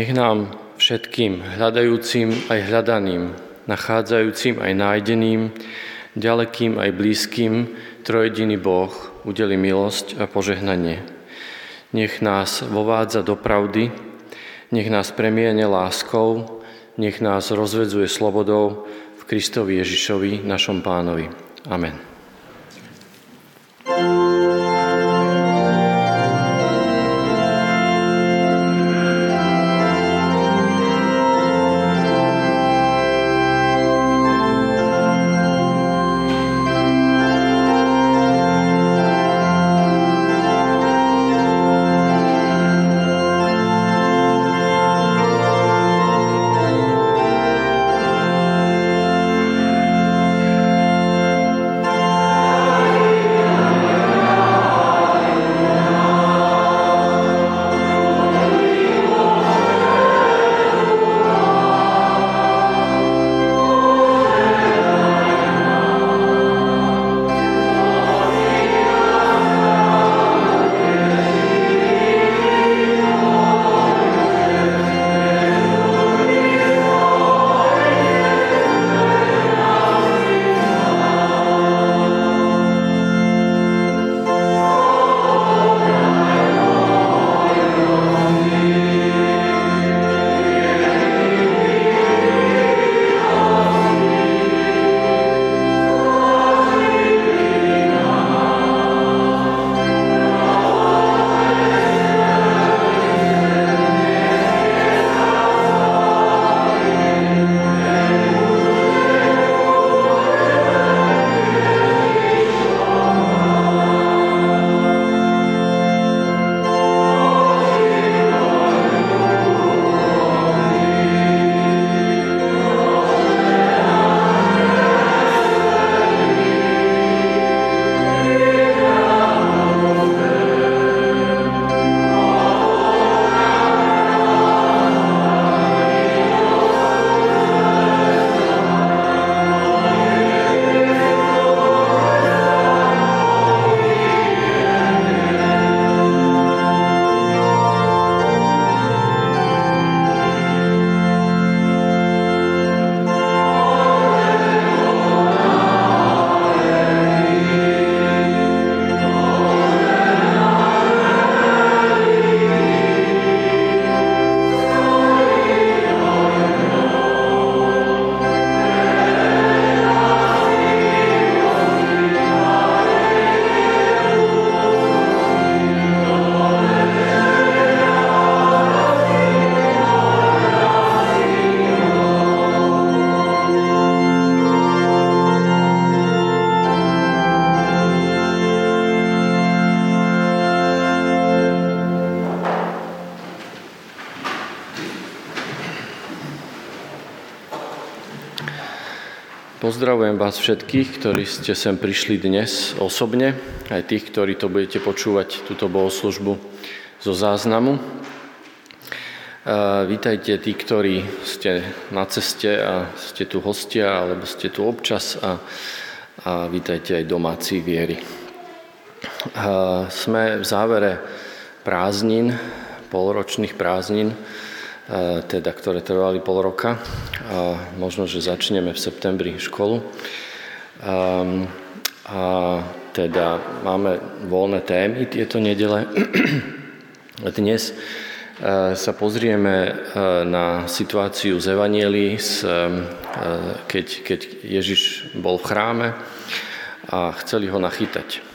Nech nám všetkým, hľadajúcim aj hľadaným, nachádzajúcim aj nájdeným, ďalekým aj blízkym, trojediný Boh udeli milosť a požehnanie. Nech nás vovádza do pravdy, nech nás premiene láskou, nech nás rozvedzuje slobodou v Kristovi Ježišovi, našom pánovi. Amen. Pozdravujem vás všetkých, ktorí ste sem prišli dnes osobne, aj tých, ktorí to budete počúvať, túto bohoslužbu zo záznamu. Vítajte tí, ktorí ste na ceste a ste tu hostia, alebo ste tu občas a, a vítajte aj domáci viery. Sme v závere prázdnin, polročných prázdnin, teda, ktoré trvali pol roka. A možno, že začneme v septembri školu. A, a teda máme voľné témy tieto nedele. Dnes sa pozrieme na situáciu z Evanieli, keď, keď Ježiš bol v chráme a chceli ho nachytať.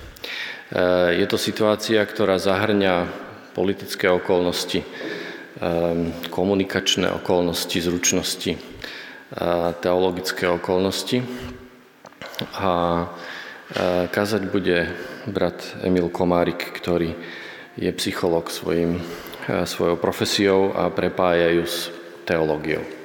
Je to situácia, ktorá zahrňa politické okolnosti, Ehm, komunikačné okolnosti, zručnosti, teologické okolnosti. A kazať bude brat Emil Komárik, ktorý je psycholog svojim, svojou profesiou a prepájajú s teológiou.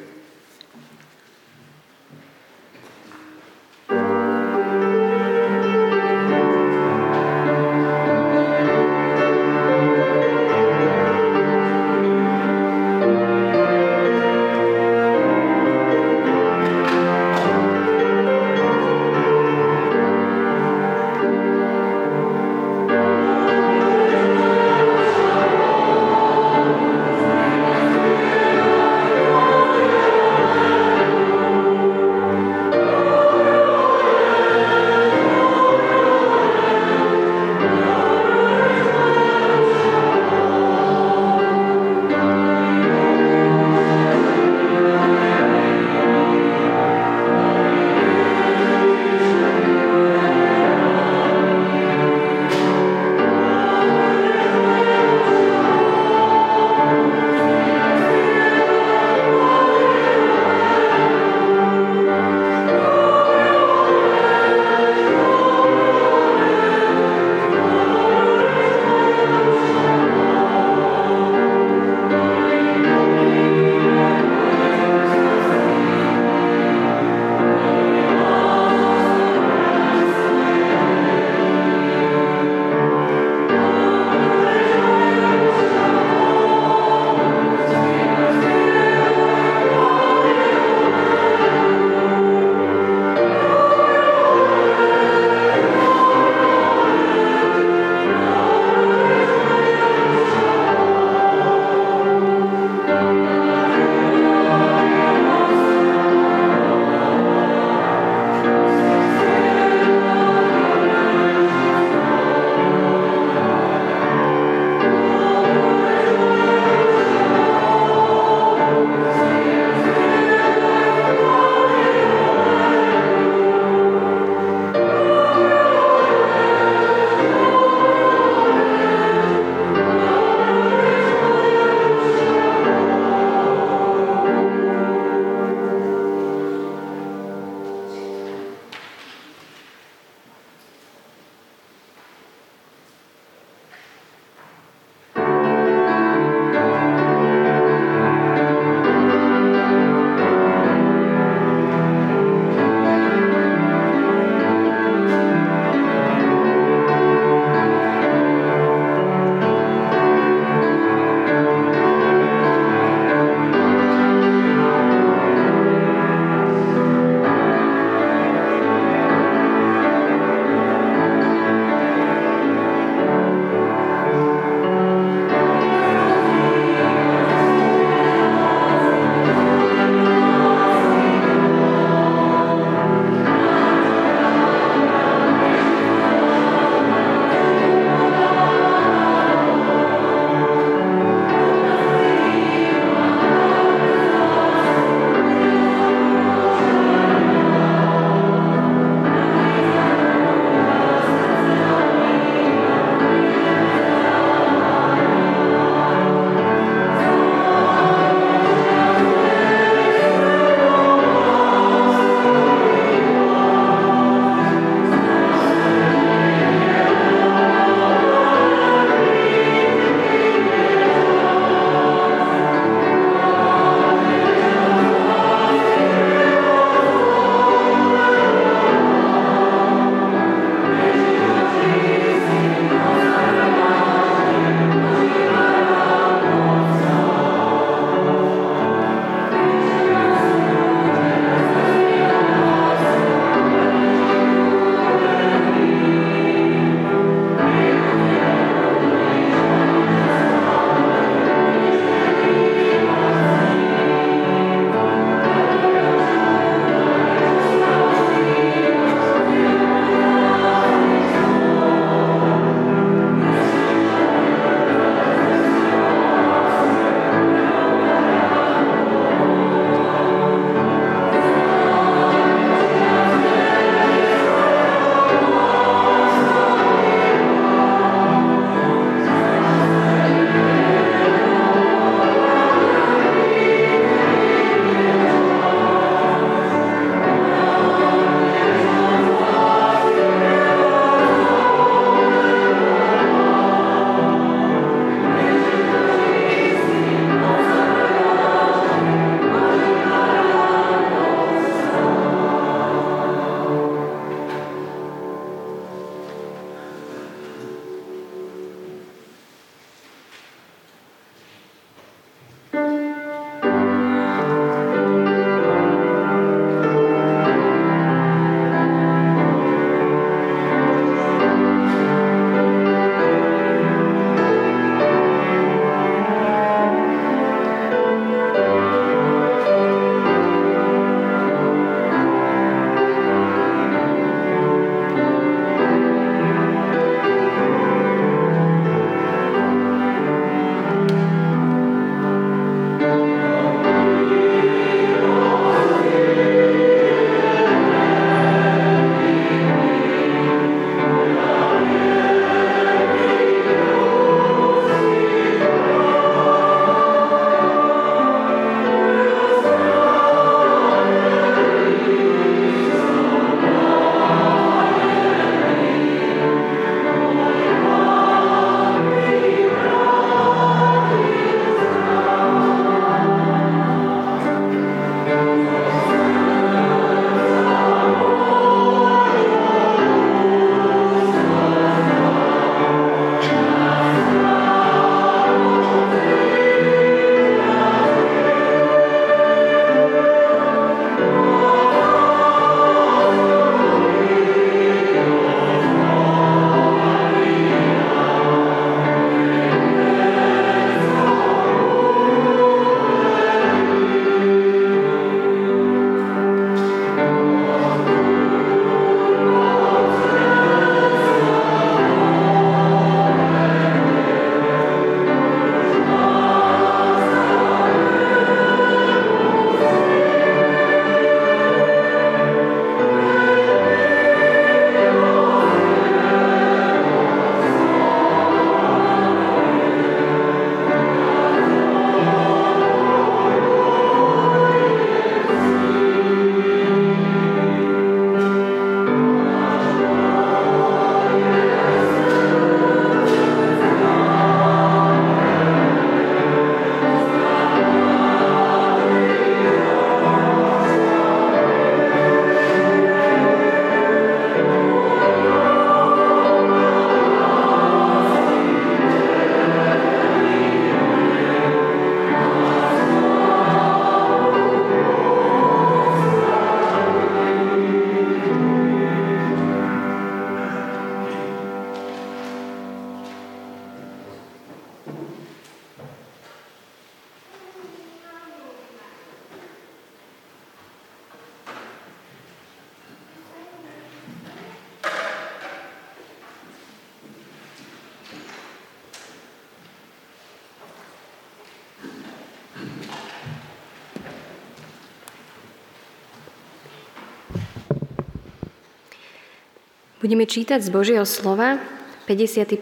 Budeme čítať z Božieho slova 51.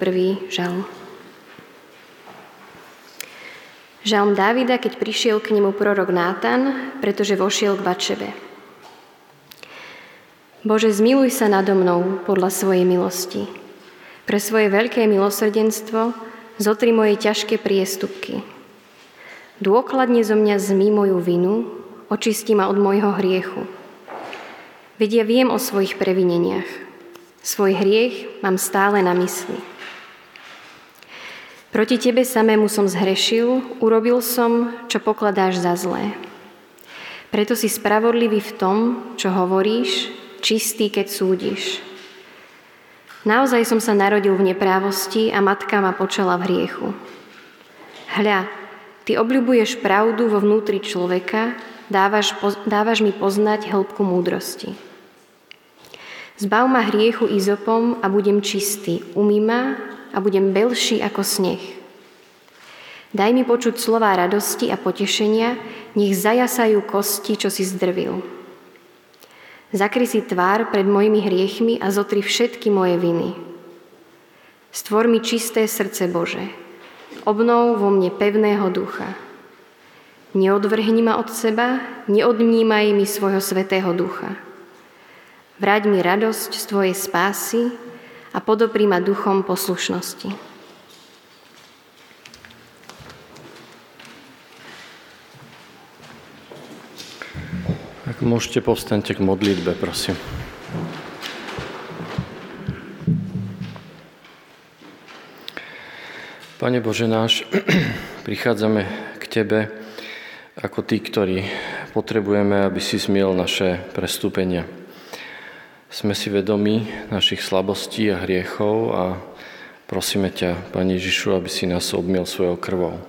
žalm. Žalm Dávida, keď prišiel k nemu prorok Nátan, pretože vošiel k Bačebe. Bože, zmiluj sa nado mnou podľa svojej milosti. Pre svoje veľké milosrdenstvo zotri moje ťažké priestupky. Dôkladne zo mňa zmí moju vinu, očisti ma od môjho hriechu. Veď ja viem o svojich previneniach. Svoj hriech mám stále na mysli. Proti tebe samému som zhrešil, urobil som, čo pokladáš za zlé. Preto si spravodlivý v tom, čo hovoríš, čistý, keď súdiš. Naozaj som sa narodil v neprávosti a matka ma počala v hriechu. Hľa, ty obľubuješ pravdu vo vnútri človeka, dávaš, dávaš mi poznať hĺbku múdrosti. Zbav ma hriechu izopom a budem čistý. Umí ma a budem belší ako sneh. Daj mi počuť slová radosti a potešenia, nech zajasajú kosti, čo si zdrvil. Zakry si tvár pred mojimi hriechmi a zotri všetky moje viny. Stvor mi čisté srdce Bože. Obnov vo mne pevného ducha. Neodvrhni ma od seba, neodnímaj mi svojho svetého ducha. Vráť mi radosť z Tvojej spásy a podoprí ma duchom poslušnosti. Ak môžete, povstaňte k modlitbe, prosím. Pane Bože náš, prichádzame k Tebe ako tí, ktorí potrebujeme, aby si zmiel naše prestúpenia. Sme si vedomi našich slabostí a hriechov a prosíme ťa, Pane Ježišu, aby si nás obmiel svojou krvou.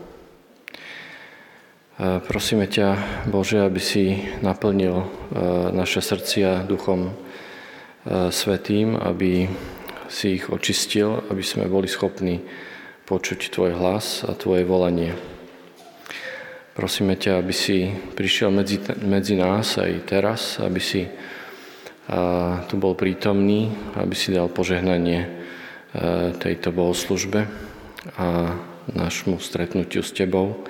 Prosíme ťa, Bože, aby si naplnil e, naše srdcia duchom e, svetým, aby si ich očistil, aby sme boli schopní počuť Tvoj hlas a Tvoje volanie. Prosíme ťa, aby si prišiel medzi, medzi nás aj teraz, aby si tu bol prítomný, aby si dal požehnanie e, tejto bohoslužbe a našmu stretnutiu s Tebou,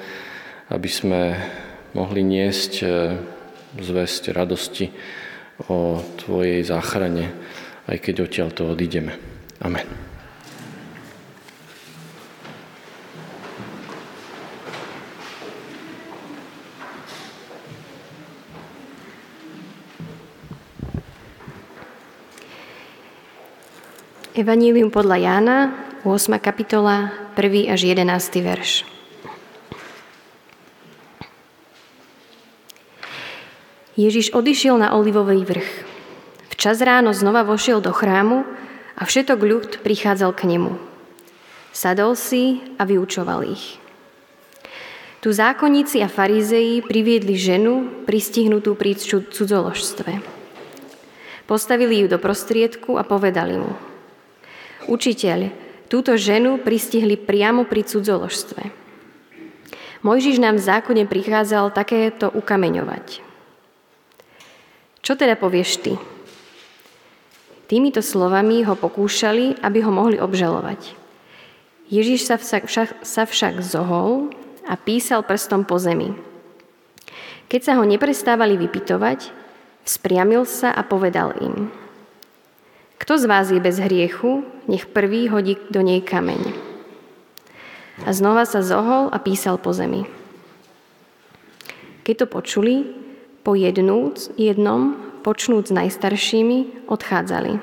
aby sme mohli niesť e, zväzť radosti o Tvojej záchrane, aj keď odtiaľ to odídeme. Amen. Evanílium podľa Jána, 8. kapitola, 1. až 11. verš. Ježiš odišiel na Olivový vrch. Včas ráno znova vošiel do chrámu a všetok ľud prichádzal k nemu. Sadol si a vyučoval ich. Tu zákonníci a farizei priviedli ženu pristihnutú pri cudzoložstve. Postavili ju do prostriedku a povedali mu – Učiteľ, túto ženu pristihli priamo pri cudzoložstve. Mojžiš nám v zákone prichádzal takéto ukameňovať. Čo teda povieš ty? Týmito slovami ho pokúšali, aby ho mohli obžalovať. Ježiš sa však, sa však zohol a písal prstom po zemi. Keď sa ho neprestávali vypitovať, vzpriamil sa a povedal im – kto z vás je bez hriechu, nech prvý hodí do nej kameň. A znova sa zohol a písal po zemi. Keď to počuli, pojednúc jednom, počnúc najstaršími, odchádzali.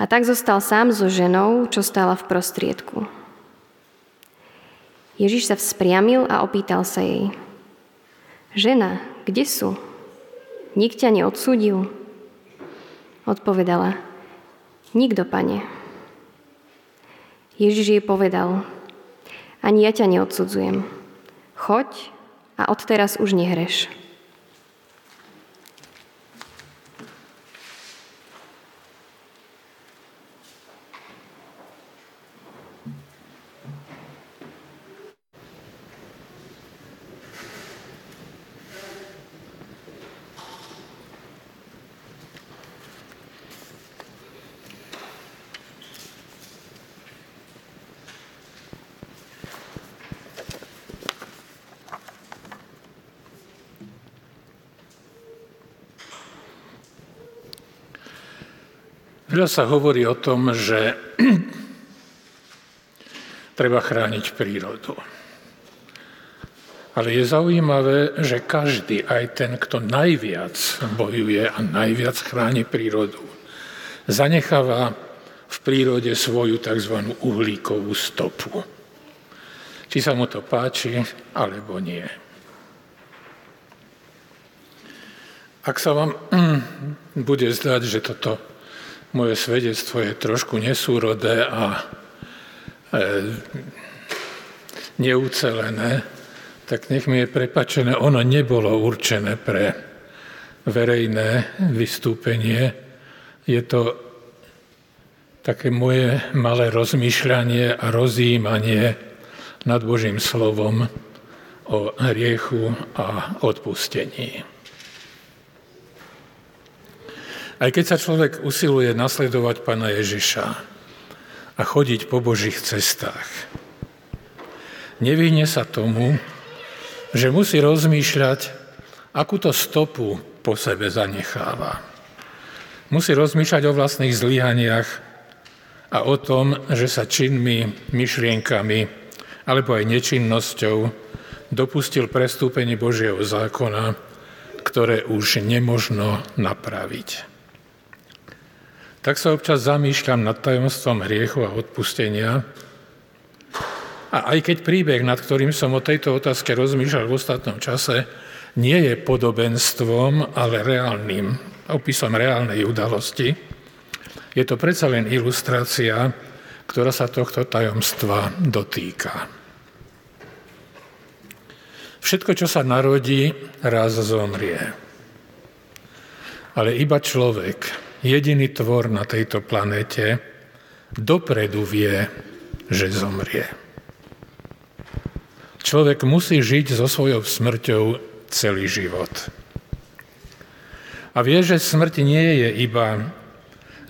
A tak zostal sám so ženou, čo stála v prostriedku. Ježiš sa vzpriamil a opýtal sa jej. Žena, kde sú? Nik ťa neodsúdil? Odpovedala, nikto, pane. Ježiš jej povedal, ani ja ťa neodsudzujem. Choď a odteraz už nehreš. Veľa sa hovorí o tom, že treba chrániť prírodu. Ale je zaujímavé, že každý, aj ten, kto najviac bojuje a najviac chráni prírodu, zanecháva v prírode svoju tzv. uhlíkovú stopu. Či sa mu to páči, alebo nie. Ak sa vám bude zdať, že toto moje svedectvo je trošku nesúrodé a e, neúcelené, tak nech mi je prepačené, ono nebolo určené pre verejné vystúpenie. Je to také moje malé rozmýšľanie a rozjímanie nad Božím slovom o hriechu a odpustení. Aj keď sa človek usiluje nasledovať Pána Ježiša a chodiť po Božích cestách, nevyhne sa tomu, že musí rozmýšľať, akú to stopu po sebe zanecháva. Musí rozmýšľať o vlastných zlyhaniach a o tom, že sa činmi, myšlienkami alebo aj nečinnosťou dopustil prestúpenie Božieho zákona, ktoré už nemožno napraviť tak sa občas zamýšľam nad tajomstvom hriechu a odpustenia. A aj keď príbeh, nad ktorým som o tejto otázke rozmýšľal v ostatnom čase, nie je podobenstvom, ale reálnym, opisom reálnej udalosti, je to predsa len ilustrácia, ktorá sa tohto tajomstva dotýka. Všetko, čo sa narodí, raz zomrie. Ale iba človek, jediný tvor na tejto planete dopredu vie, že zomrie. Človek musí žiť so svojou smrťou celý život. A vie, že smrť nie je iba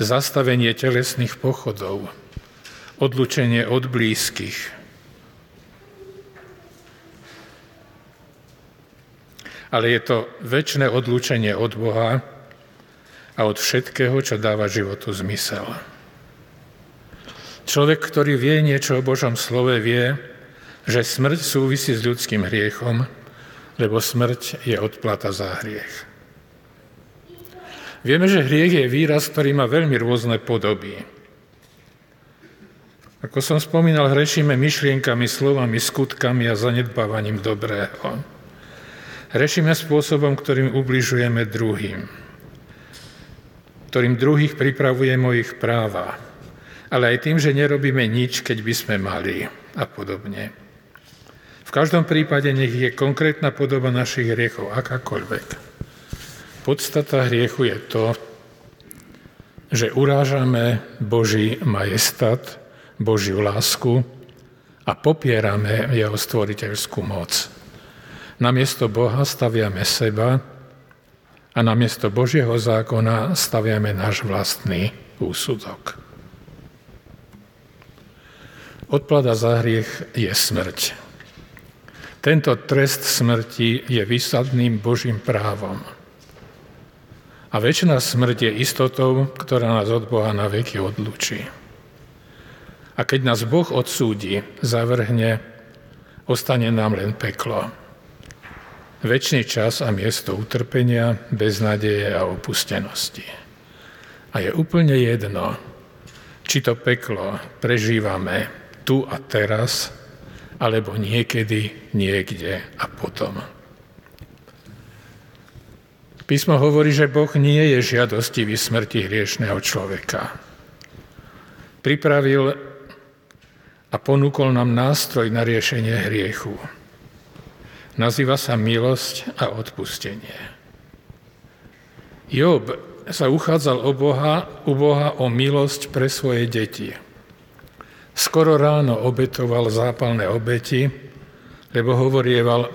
zastavenie telesných pochodov, odlučenie od blízkych, ale je to väčšie odlučenie od Boha, a od všetkého, čo dáva životu zmysel. Človek, ktorý vie niečo o Božom slove, vie, že smrť súvisí s ľudským hriechom, lebo smrť je odplata za hriech. Vieme, že hriech je výraz, ktorý má veľmi rôzne podoby. Ako som spomínal, hrešíme myšlienkami, slovami, skutkami a zanedbávaním dobrého. Hrešíme spôsobom, ktorým ubližujeme druhým ktorým druhých pripravuje mojich práva, ale aj tým, že nerobíme nič, keď by sme mali a podobne. V každom prípade nech je konkrétna podoba našich hriechov akákoľvek. Podstata hriechu je to, že urážame Boží majestat, Božiu lásku a popierame jeho stvoriteľskú moc. Namiesto Boha staviame seba, a namiesto Božieho zákona staviame náš vlastný úsudok. Odplada za hriech je smrť. Tento trest smrti je výsadným Božím právom. A väčšina smrť je istotou, ktorá nás od Boha na veky odlúči. A keď nás Boh odsúdi, zavrhne, ostane nám len peklo väčší čas a miesto utrpenia, beznádeje a opustenosti. A je úplne jedno, či to peklo prežívame tu a teraz, alebo niekedy, niekde a potom. Písmo hovorí, že Boh nie je žiadostivý smrti hriešného človeka. Pripravil a ponúkol nám nástroj na riešenie hriechu. Nazýva sa milosť a odpustenie. Job sa uchádzal o Boha, u Boha o milosť pre svoje deti. Skoro ráno obetoval zápalné obeti, lebo hovorieval,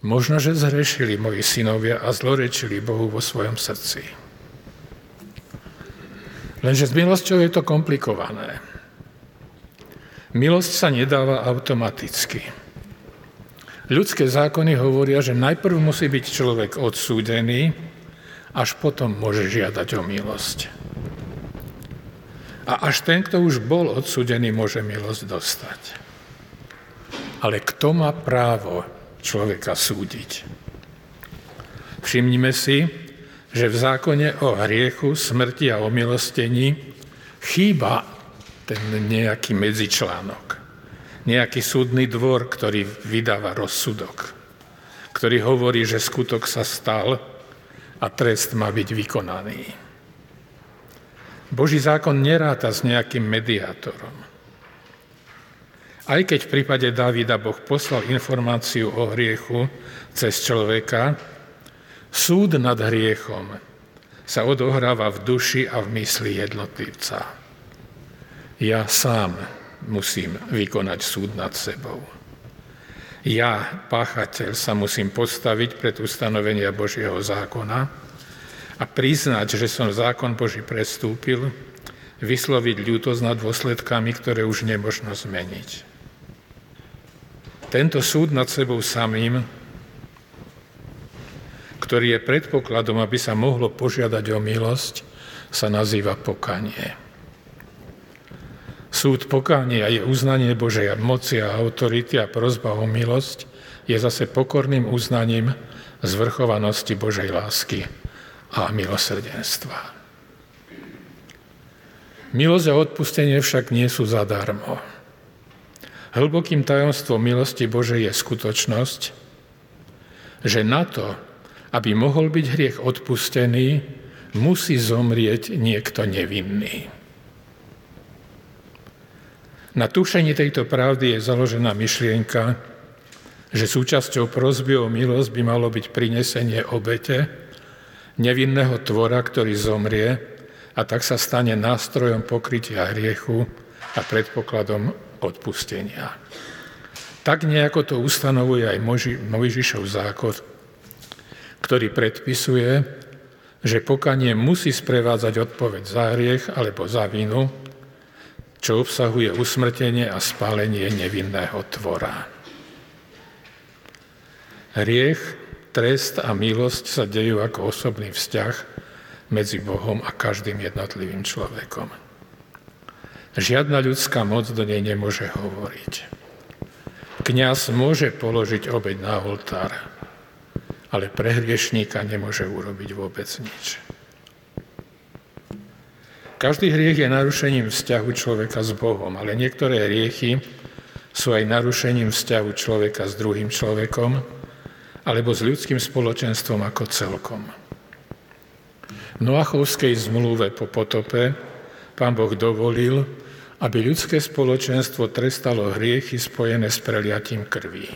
možno, že zhrešili moji synovia a zlorečili Bohu vo svojom srdci. Lenže s milosťou je to komplikované. Milosť sa nedáva automaticky. Ľudské zákony hovoria, že najprv musí byť človek odsúdený, až potom môže žiadať o milosť. A až ten, kto už bol odsudený, môže milosť dostať. Ale kto má právo človeka súdiť? Všimnime si, že v zákone o hriechu, smrti a omilostení chýba ten nejaký medzičlánok. Nejaký súdny dvor, ktorý vydáva rozsudok, ktorý hovorí, že skutok sa stal a trest má byť vykonaný. Boží zákon neráta s nejakým mediátorom. Aj keď v prípade Davida Boh poslal informáciu o hriechu cez človeka, súd nad hriechom sa odohráva v duši a v mysli jednotlivca. Ja sám musím vykonať súd nad sebou. Ja, páchateľ, sa musím postaviť pred ustanovenia Božieho zákona a priznať, že som zákon Boží prestúpil, vysloviť ľútosť nad dôsledkami, ktoré už nemožno zmeniť. Tento súd nad sebou samým, ktorý je predpokladom, aby sa mohlo požiadať o milosť, sa nazýva pokanie. Súd pokania je uznanie Božej moci a autority a prozba o milosť je zase pokorným uznaním zvrchovanosti Božej lásky a milosrdenstva. Milosť a odpustenie však nie sú zadarmo. Hlbokým tajomstvom milosti Božej je skutočnosť, že na to, aby mohol byť hriech odpustený, musí zomrieť niekto nevinný. Na tušení tejto pravdy je založená myšlienka, že súčasťou prozby o milosť by malo byť prinesenie obete, nevinného tvora, ktorý zomrie a tak sa stane nástrojom pokrytia hriechu a predpokladom odpustenia. Tak nejako to ustanovuje aj Mojžišov zákon, ktorý predpisuje, že pokanie musí sprevádzať odpoveď za hriech alebo za vinu, čo obsahuje usmrtenie a spálenie nevinného tvora. Hriech trest a milosť sa dejú ako osobný vzťah medzi Bohom a každým jednotlivým človekom. Žiadna ľudská moc do nej nemôže hovoriť. Kňaz môže položiť obeď na oltár, ale pre hriešníka nemôže urobiť vôbec nič. Každý hriech je narušením vzťahu človeka s Bohom, ale niektoré hriechy sú aj narušením vzťahu človeka s druhým človekom, alebo s ľudským spoločenstvom ako celkom. V Noachovskej zmluve po potope pán Boh dovolil, aby ľudské spoločenstvo trestalo hriechy spojené s preliatím krví.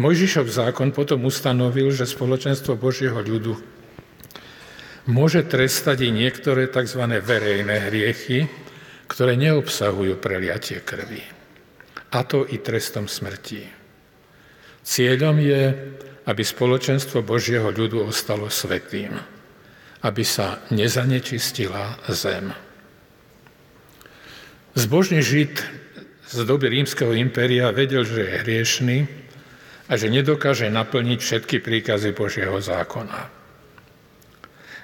Mojžišov zákon potom ustanovil, že spoločenstvo Božieho ľudu môže trestať i niektoré tzv. verejné hriechy, ktoré neobsahujú preliatie krvi. A to i trestom smrti. Cieľom je, aby spoločenstvo Božieho ľudu ostalo svetým, aby sa nezanečistila zem. Zbožný Žid z doby rímskeho impéria vedel, že je hriešný a že nedokáže naplniť všetky príkazy Božieho zákona.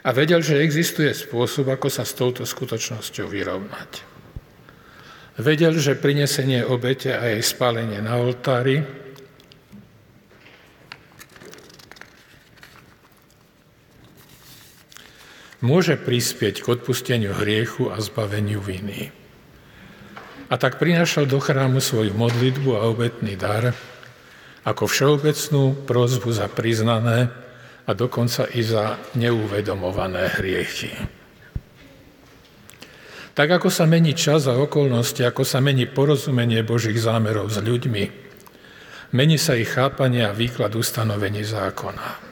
A vedel, že existuje spôsob, ako sa s touto skutočnosťou vyrovnať. Vedel, že prinesenie obete a jej spálenie na oltári môže prispieť k odpusteniu hriechu a zbaveniu viny. A tak prinášal do chrámu svoju modlitbu a obetný dar ako všeobecnú prozbu za priznané a dokonca i za neuvedomované hriechy. Tak ako sa mení čas a okolnosti, ako sa mení porozumenie Božích zámerov s ľuďmi, mení sa ich chápanie a výklad ustanovení zákona.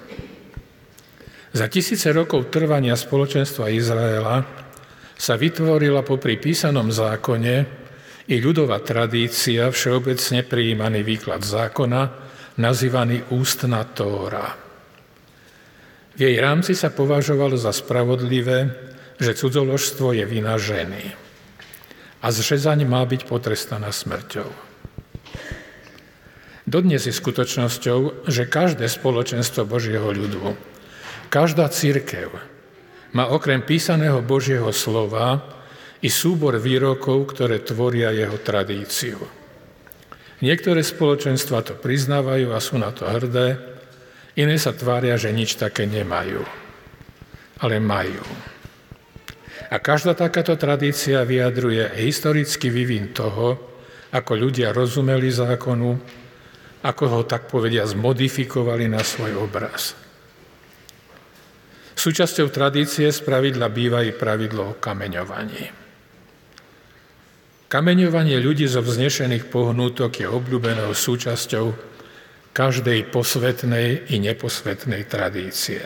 Za tisíce rokov trvania spoločenstva Izraela sa vytvorila popri písanom zákone i ľudová tradícia, všeobecne prijímaný výklad zákona, nazývaný ústna Tóra. V jej rámci sa považovalo za spravodlivé, že cudzoložstvo je vina ženy a zřezaň má byť potrestaná smrťou. Dodnes je skutočnosťou, že každé spoločenstvo Božieho ľudu Každá církev má okrem písaného Božieho slova i súbor výrokov, ktoré tvoria jeho tradíciu. Niektoré spoločenstva to priznávajú a sú na to hrdé, iné sa tvária, že nič také nemajú. Ale majú. A každá takáto tradícia vyjadruje historický vývin toho, ako ľudia rozumeli zákonu, ako ho tak povedia zmodifikovali na svoj obraz. Súčasťou tradície z pravidla býva i pravidlo o kameňovaní. Kameňovanie ľudí zo vznešených pohnútok je obľúbenou súčasťou každej posvetnej i neposvetnej tradície.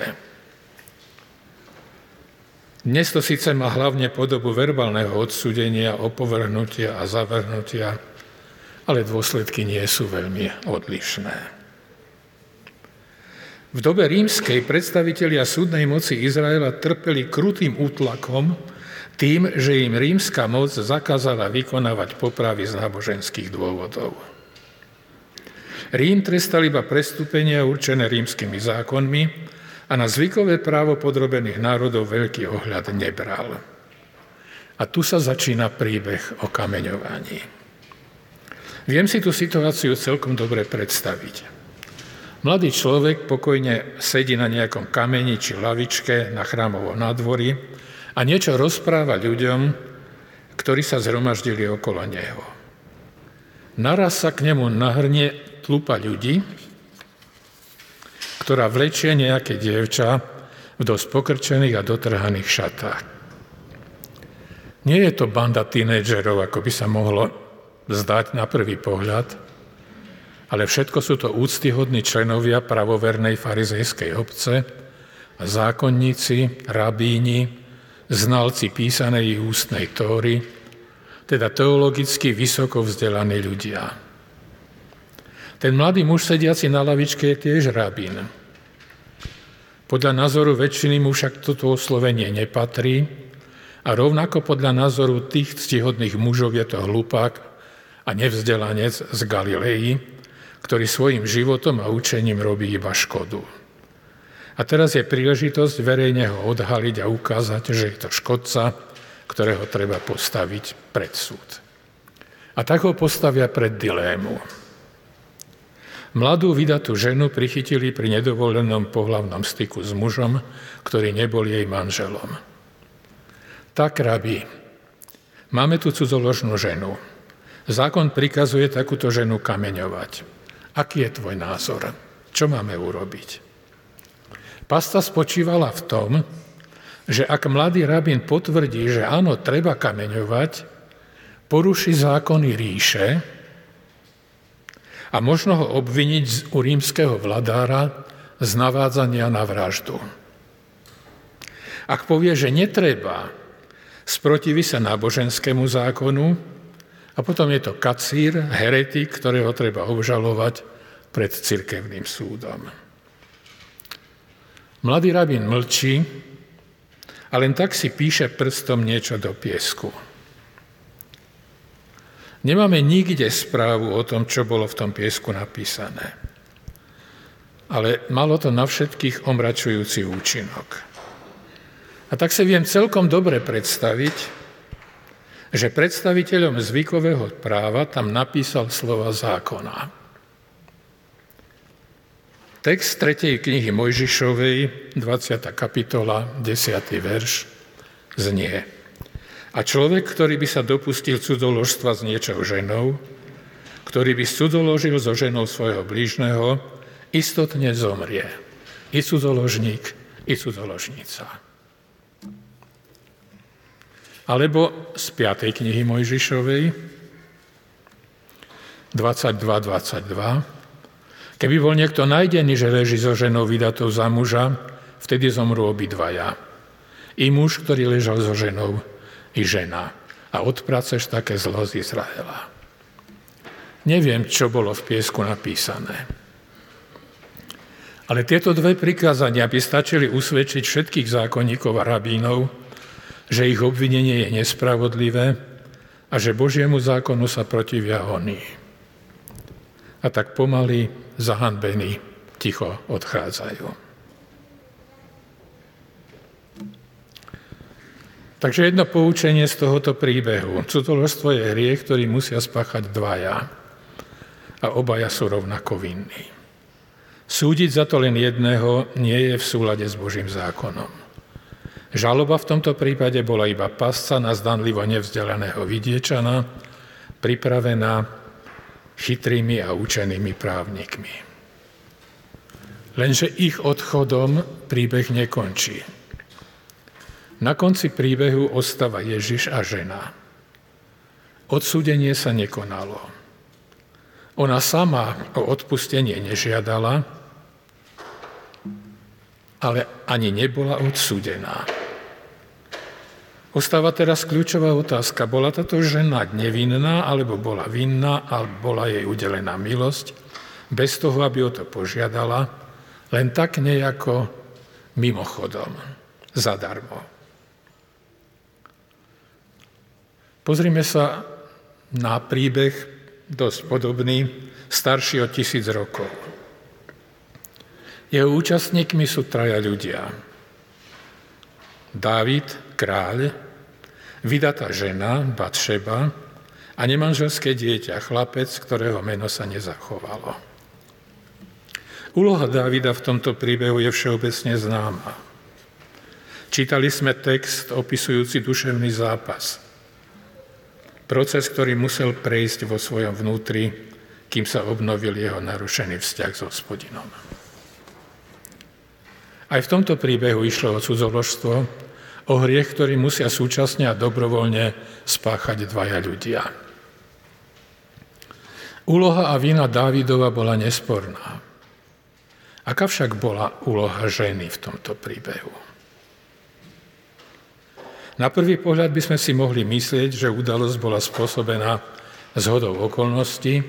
Dnes to síce má hlavne podobu verbálneho odsúdenia, opovrhnutia a zavrhnutia, ale dôsledky nie sú veľmi odlišné. V dobe rímskej predstavitelia súdnej moci Izraela trpeli krutým útlakom, tým, že im rímska moc zakázala vykonávať popravy z náboženských dôvodov. Rím trestal iba prestúpenia určené rímskymi zákonmi a na zvykové právo podrobených národov veľký ohľad nebral. A tu sa začína príbeh o kameňovaní. Viem si tú situáciu celkom dobre predstaviť. Mladý človek pokojne sedí na nejakom kameni či lavičke na chrámovom nádvorí a niečo rozpráva ľuďom, ktorí sa zhromaždili okolo neho. Naraz sa k nemu nahrne tlupa ľudí, ktorá vlečie nejaké dievča v dosť pokrčených a dotrhaných šatách. Nie je to banda tínedžerov, ako by sa mohlo zdať na prvý pohľad, ale všetko sú to úctyhodní členovia pravovernej farizejskej obce, zákonníci, rabíni, znalci písanej ústnej tóry, teda teologicky vysoko vzdelaní ľudia. Ten mladý muž sediaci na lavičke je tiež rabín. Podľa názoru väčšiny mu však toto oslovenie nepatrí a rovnako podľa názoru tých ctihodných mužov je to hlupák a nevzdelanec z Galilei, ktorý svojim životom a učením robí iba škodu. A teraz je príležitosť verejne ho odhaliť a ukázať, že je to škodca, ktorého treba postaviť pred súd. A tak ho postavia pred dilému. Mladú vydatú ženu prichytili pri nedovolenom pohlavnom styku s mužom, ktorý nebol jej manželom. Tak, rabi, máme tu cudzoložnú ženu. Zákon prikazuje takúto ženu kameňovať. Aký je tvoj názor? Čo máme urobiť? Pasta spočívala v tom, že ak mladý rabín potvrdí, že áno, treba kameňovať, poruší zákony ríše a možno ho obviniť u rímskeho vladára z navádzania na vraždu. Ak povie, že netreba, sprotiví sa náboženskému zákonu a potom je to kacír, heretik, ktorého treba obžalovať pred cirkevným súdom. Mladý rabín mlčí a len tak si píše prstom niečo do piesku. Nemáme nikde správu o tom, čo bolo v tom piesku napísané. Ale malo to na všetkých omračujúci účinok. A tak si viem celkom dobre predstaviť, že predstaviteľom zvykového práva tam napísal slova zákona. Text 3. knihy Mojžišovej, 20. kapitola, 10. verš, znie. A človek, ktorý by sa dopustil cudzoložstva s niečou ženou, ktorý by cudzoložil so ženou svojho blížneho, istotne zomrie. I cudzoložník, i cudzoložnica. Alebo z 5. knihy Mojžišovej, 22.22, Keby bol niekto najdený, že leží so ženou vydatou za muža, vtedy zomrú obidvaja. I muž, ktorý ležal so ženou, i žena. A odpraceš také zlo z Izraela. Neviem, čo bolo v piesku napísané. Ale tieto dve prikázania by stačili usvedčiť všetkých zákonníkov a rabínov, že ich obvinenie je nespravodlivé a že Božiemu zákonu sa protivia oni a tak pomaly zahanbení ticho odchádzajú. Takže jedno poučenie z tohoto príbehu. Cudzoložstvo je hriech, ktorý musia spáchať dvaja. A obaja sú rovnako vinní. Súdiť za to len jedného nie je v súlade s Božím zákonom. Žaloba v tomto prípade bola iba pasca na zdanlivo nevzdelaného vidiečana, pripravená chytrými a učenými právnikmi. Lenže ich odchodom príbeh nekončí. Na konci príbehu ostáva Ježiš a žena. Odsúdenie sa nekonalo. Ona sama o odpustenie nežiadala, ale ani nebola odsúdená. Ostáva teraz kľúčová otázka. Bola táto žena nevinná, alebo bola vinná, alebo bola jej udelená milosť, bez toho, aby o to požiadala, len tak nejako mimochodom, zadarmo. Pozrime sa na príbeh dosť podobný, starší o tisíc rokov. Jeho účastníkmi sú traja ľudia. Dávid, kráľ, vydatá žena, Batšeba a nemanželské dieťa, chlapec, ktorého meno sa nezachovalo. Úloha Dávida v tomto príbehu je všeobecne známa. Čítali sme text opisujúci duševný zápas – Proces, ktorý musel prejsť vo svojom vnútri, kým sa obnovil jeho narušený vzťah s hospodinom. Aj v tomto príbehu išlo o cudzoložstvo, o hriech, ktorý musia súčasne a dobrovoľne spáchať dvaja ľudia. Úloha a vina Dávidova bola nesporná. Aká však bola úloha ženy v tomto príbehu? Na prvý pohľad by sme si mohli myslieť, že udalosť bola spôsobená zhodou okolností,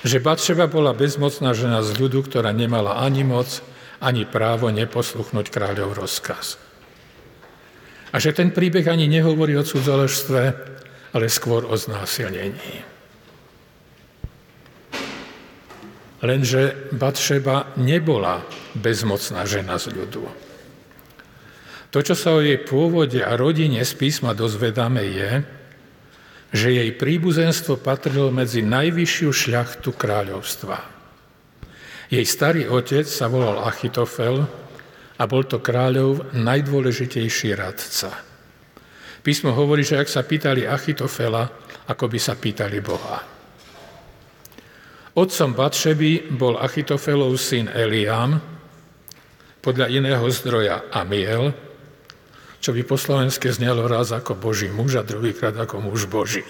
že Batšeba bola bezmocná žena z ľudu, ktorá nemala ani moc, ani právo neposluchnúť kráľov rozkaz. A že ten príbeh ani nehovorí o cudzoložstve, ale skôr o znásilnení. Lenže Batšeba nebola bezmocná žena z ľudu. To, čo sa o jej pôvode a rodine z písma dozvedáme, je, že jej príbuzenstvo patrilo medzi najvyššiu šľachtu kráľovstva. Jej starý otec sa volal Achitofel a bol to kráľov najdôležitejší radca. Písmo hovorí, že ak sa pýtali Achitofela, ako by sa pýtali Boha. Otcom Batšeby bol Achitofelov syn Eliam, podľa iného zdroja Amiel, čo by po slovensky znelo raz ako Boží muž a druhýkrát ako muž Boží.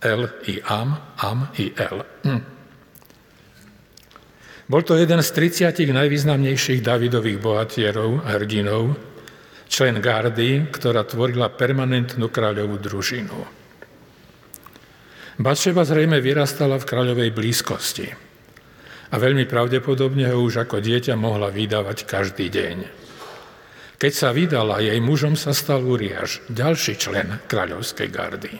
L i am, am i L. Hm. Bol to jeden z 30 najvýznamnejších Davidových bohatierov a hrdinov, člen gardy, ktorá tvorila permanentnú kráľovú družinu. Batšeba zrejme vyrastala v kráľovej blízkosti a veľmi pravdepodobne ho už ako dieťa mohla vydávať každý deň. Keď sa vydala, jej mužom sa stal Uriáš, ďalší člen kráľovskej gardy.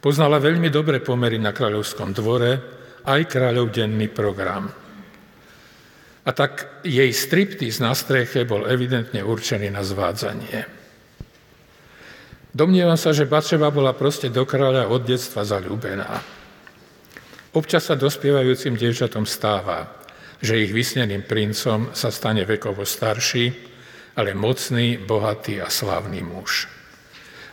Poznala veľmi dobre pomery na kráľovskom dvore, aj kráľov denný program. A tak jej striptiz na streche bol evidentne určený na zvádzanie. Domnievam sa, že Bačeva bola proste do kráľa od detstva zalúbená. Občas sa dospievajúcim dievčatom stáva, že ich vysneným princom sa stane vekovo starší ale mocný, bohatý a slávny muž.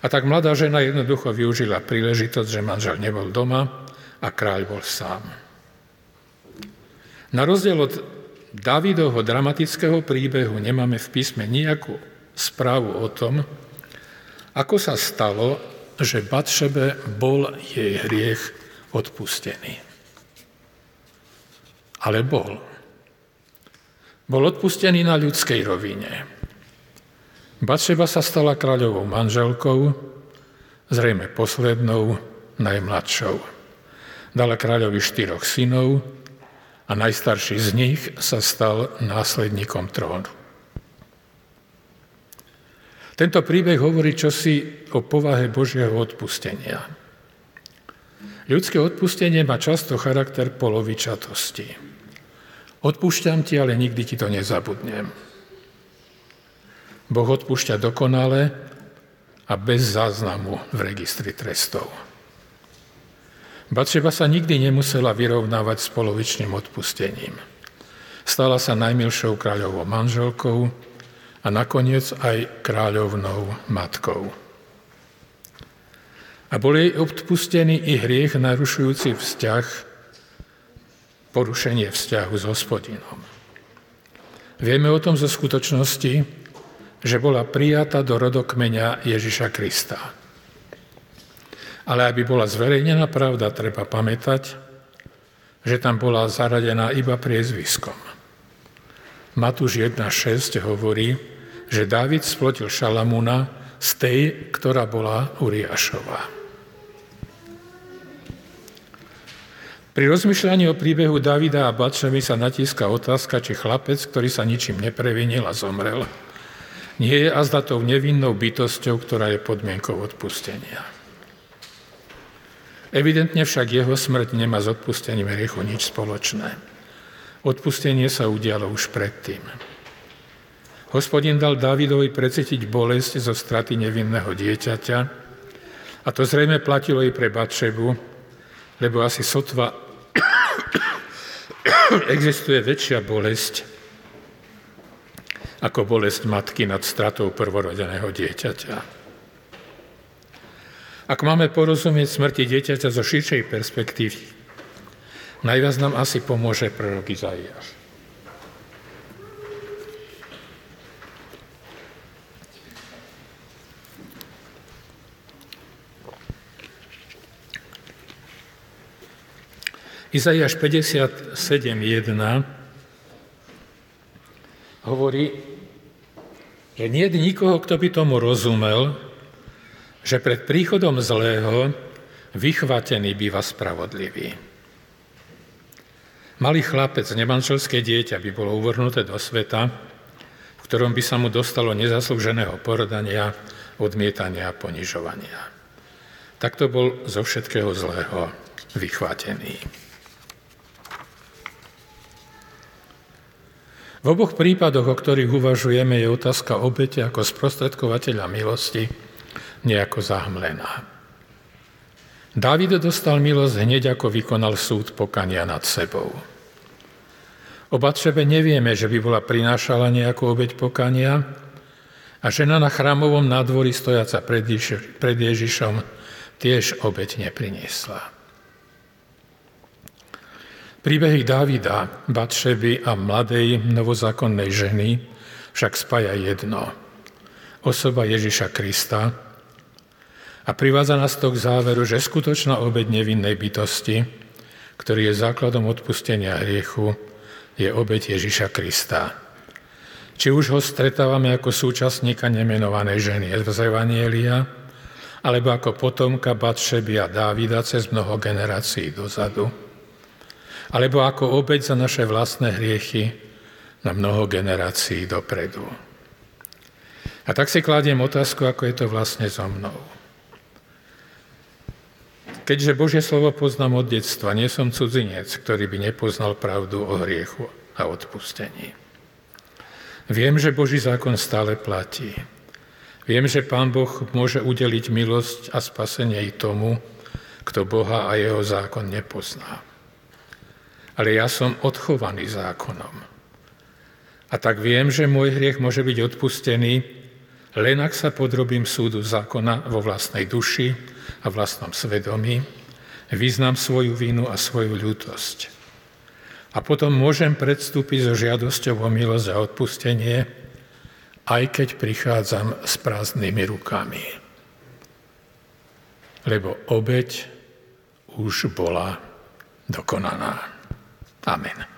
A tak mladá žena jednoducho využila príležitosť, že manžel nebol doma a kráľ bol sám. Na rozdiel od Davidovho dramatického príbehu nemáme v písme nejakú správu o tom, ako sa stalo, že Batšebe bol jej hriech odpustený. Ale bol. Bol odpustený na ľudskej rovine. Batšeba sa stala kráľovou manželkou, zrejme poslednou, najmladšou. Dala kráľovi štyroch synov a najstarší z nich sa stal následníkom trónu. Tento príbeh hovorí čosi o povahe Božieho odpustenia. Ľudské odpustenie má často charakter polovičatosti. Odpúšťam ti, ale nikdy ti to nezabudnem. Boh odpúšťa dokonale a bez záznamu v registri trestov. Batšeba sa nikdy nemusela vyrovnávať s polovičným odpustením. Stala sa najmilšou kráľovou manželkou a nakoniec aj kráľovnou matkou. A bol jej odpustený i hriech narušujúci vzťah, porušenie vzťahu s hospodinom. Vieme o tom zo skutočnosti, že bola prijata do rodokmeňa Ježiša Krista. Ale aby bola zverejnená pravda, treba pamätať, že tam bola zaradená iba priezviskom. Matúš 1.6 hovorí, že Dávid splotil Šalamúna z tej, ktorá bola Uriášová. Pri rozmýšľaní o príbehu Davida a Batševy sa natíska otázka, či chlapec, ktorý sa ničím neprevinil a zomrel, nie je azda tou nevinnou bytosťou, ktorá je podmienkou odpustenia. Evidentne však jeho smrť nemá s odpustením hriechu nič spoločné. Odpustenie sa udialo už predtým. Hospodin dal Dávidovi precítiť bolesť zo straty nevinného dieťaťa a to zrejme platilo i pre Batšebu, lebo asi sotva existuje väčšia bolesť ako bolesť matky nad stratou prvorodeného dieťaťa. Ak máme porozumieť smrti dieťaťa zo širšej perspektívy, najviac nám asi pomôže prorok Izaiáš. Izaiáš 57.1 hovorí, že nie je nikoho, kto by tomu rozumel, že pred príchodom zlého vychvatený býva spravodlivý. Malý chlapec, nemanželské dieťa by bolo uvrhnuté do sveta, v ktorom by sa mu dostalo nezaslúženého porodania, odmietania a ponižovania. Takto bol zo všetkého zlého vychvatený. V oboch prípadoch, o ktorých uvažujeme, je otázka obete ako sprostredkovateľa milosti nejako zahmlená. Dávid dostal milosť hneď, ako vykonal súd pokania nad sebou. O Batšebe nevieme, že by bola prinášala nejakú obeď pokania a žena na chrámovom nádvorí stojaca pred Ježišom tiež obeď nepriniesla. Príbehy Dávida, Batšeby a mladej novozákonnej ženy však spája jedno. Osoba Ježiša Krista a privádza nás to k záveru, že skutočná obeď nevinnej bytosti, ktorý je základom odpustenia hriechu, je obeď Ježiša Krista. Či už ho stretávame ako súčasníka nemenovanej ženy z Evanielia, alebo ako potomka Batšeby a Dávida cez mnoho generácií dozadu – alebo ako obeď za naše vlastné hriechy na mnoho generácií dopredu. A tak si kladiem otázku, ako je to vlastne so mnou. Keďže Božie slovo poznám od detstva, nie som cudzinec, ktorý by nepoznal pravdu o hriechu a odpustení. Viem, že Boží zákon stále platí. Viem, že Pán Boh môže udeliť milosť a spasenie i tomu, kto Boha a jeho zákon nepozná ale ja som odchovaný zákonom. A tak viem, že môj hriech môže byť odpustený, len ak sa podrobím súdu zákona vo vlastnej duši a vlastnom svedomí, vyznám svoju vinu a svoju ľútosť. A potom môžem predstúpiť so žiadosťou o milosť a odpustenie, aj keď prichádzam s prázdnymi rukami. Lebo obeď už bola dokonaná. Amém.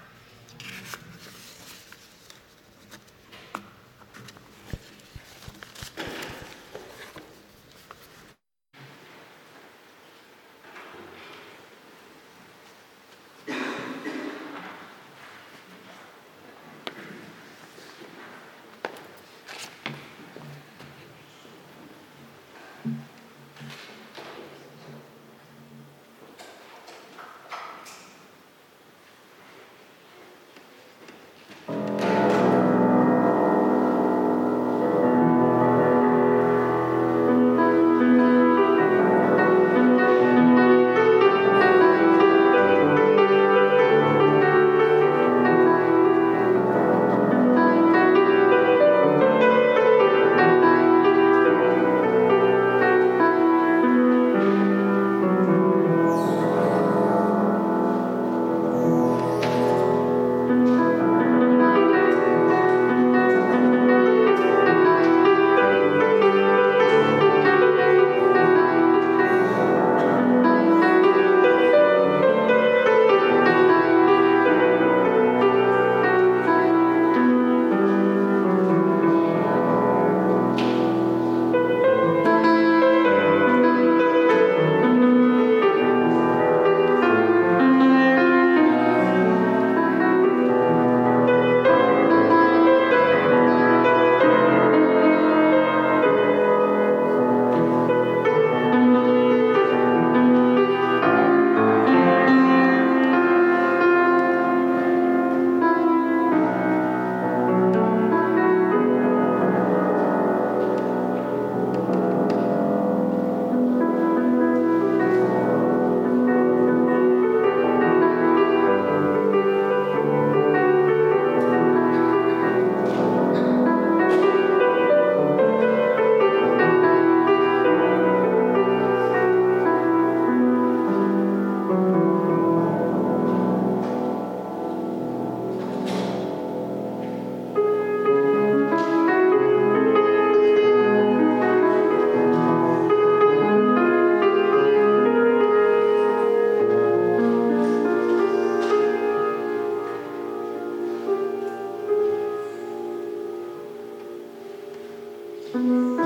Amen.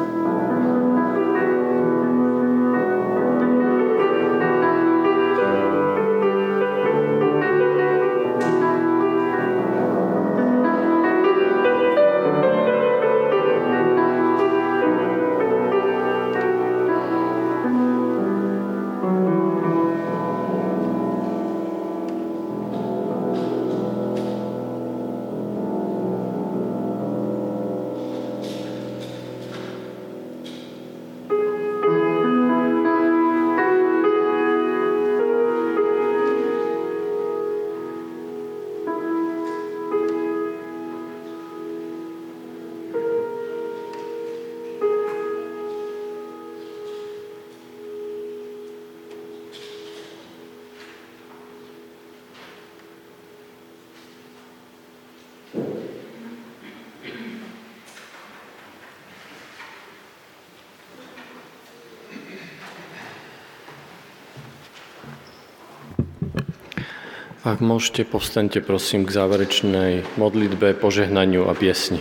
Ak môžete, povstaňte prosím k záverečnej modlitbe, požehnaniu a piesni.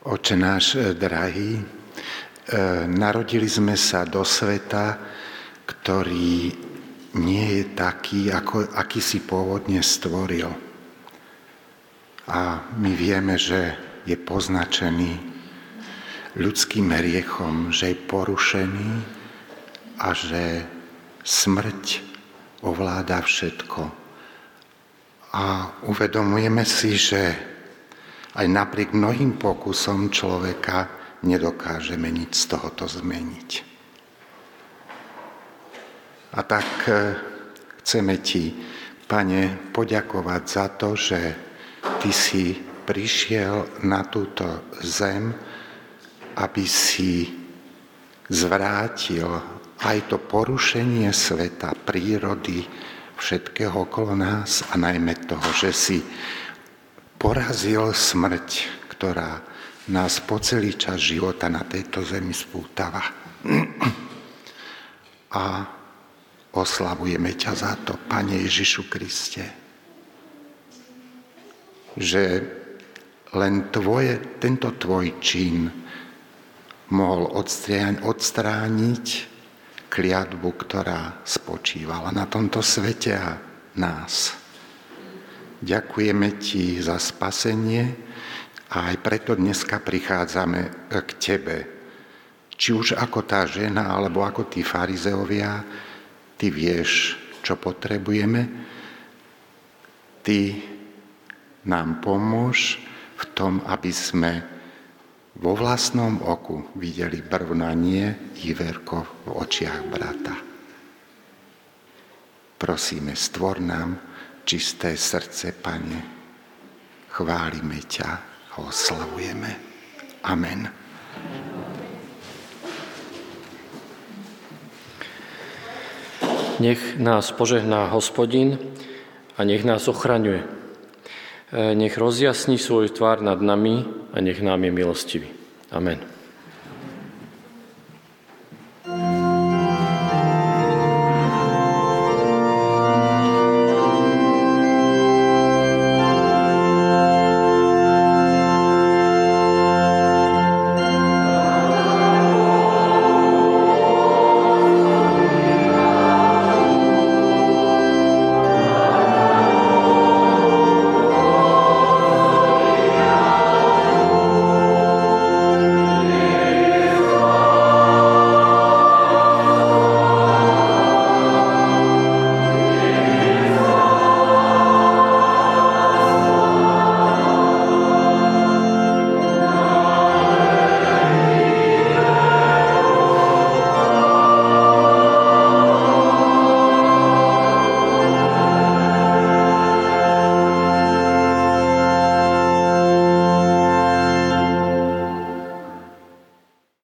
Oče náš drahý, E, narodili sme sa do sveta, ktorý nie je taký, ako, aký si pôvodne stvoril. A my vieme, že je poznačený ľudským hriechom, že je porušený a že smrť ovláda všetko. A uvedomujeme si, že aj napriek mnohým pokusom človeka nedokážeme nič z tohoto zmeniť. A tak e, chceme ti, pane, poďakovať za to, že ty si prišiel na túto zem, aby si zvrátil aj to porušenie sveta, prírody, všetkého okolo nás a najmä toho, že si porazil smrť, ktorá nás po celý čas života na tejto zemi spútava. A oslavujeme ťa za to, Pane Ježišu Kriste, že len tvoje, tento tvoj čin mohol odstrániť kliatbu, ktorá spočívala na tomto svete a nás. Ďakujeme ti za spasenie, a aj preto dneska prichádzame k Tebe. Či už ako tá žena, alebo ako tí farizeovia, Ty vieš, čo potrebujeme. Ty nám pomôž v tom, aby sme vo vlastnom oku videli brvnanie Iverko v očiach brata. Prosíme, stvor nám čisté srdce, Pane. Chválime ťa ho oslavujeme. Amen. Nech nás požehná hospodin a nech nás ochraňuje. E, nech rozjasní svoj tvár nad nami a nech nám je milostivý. Amen.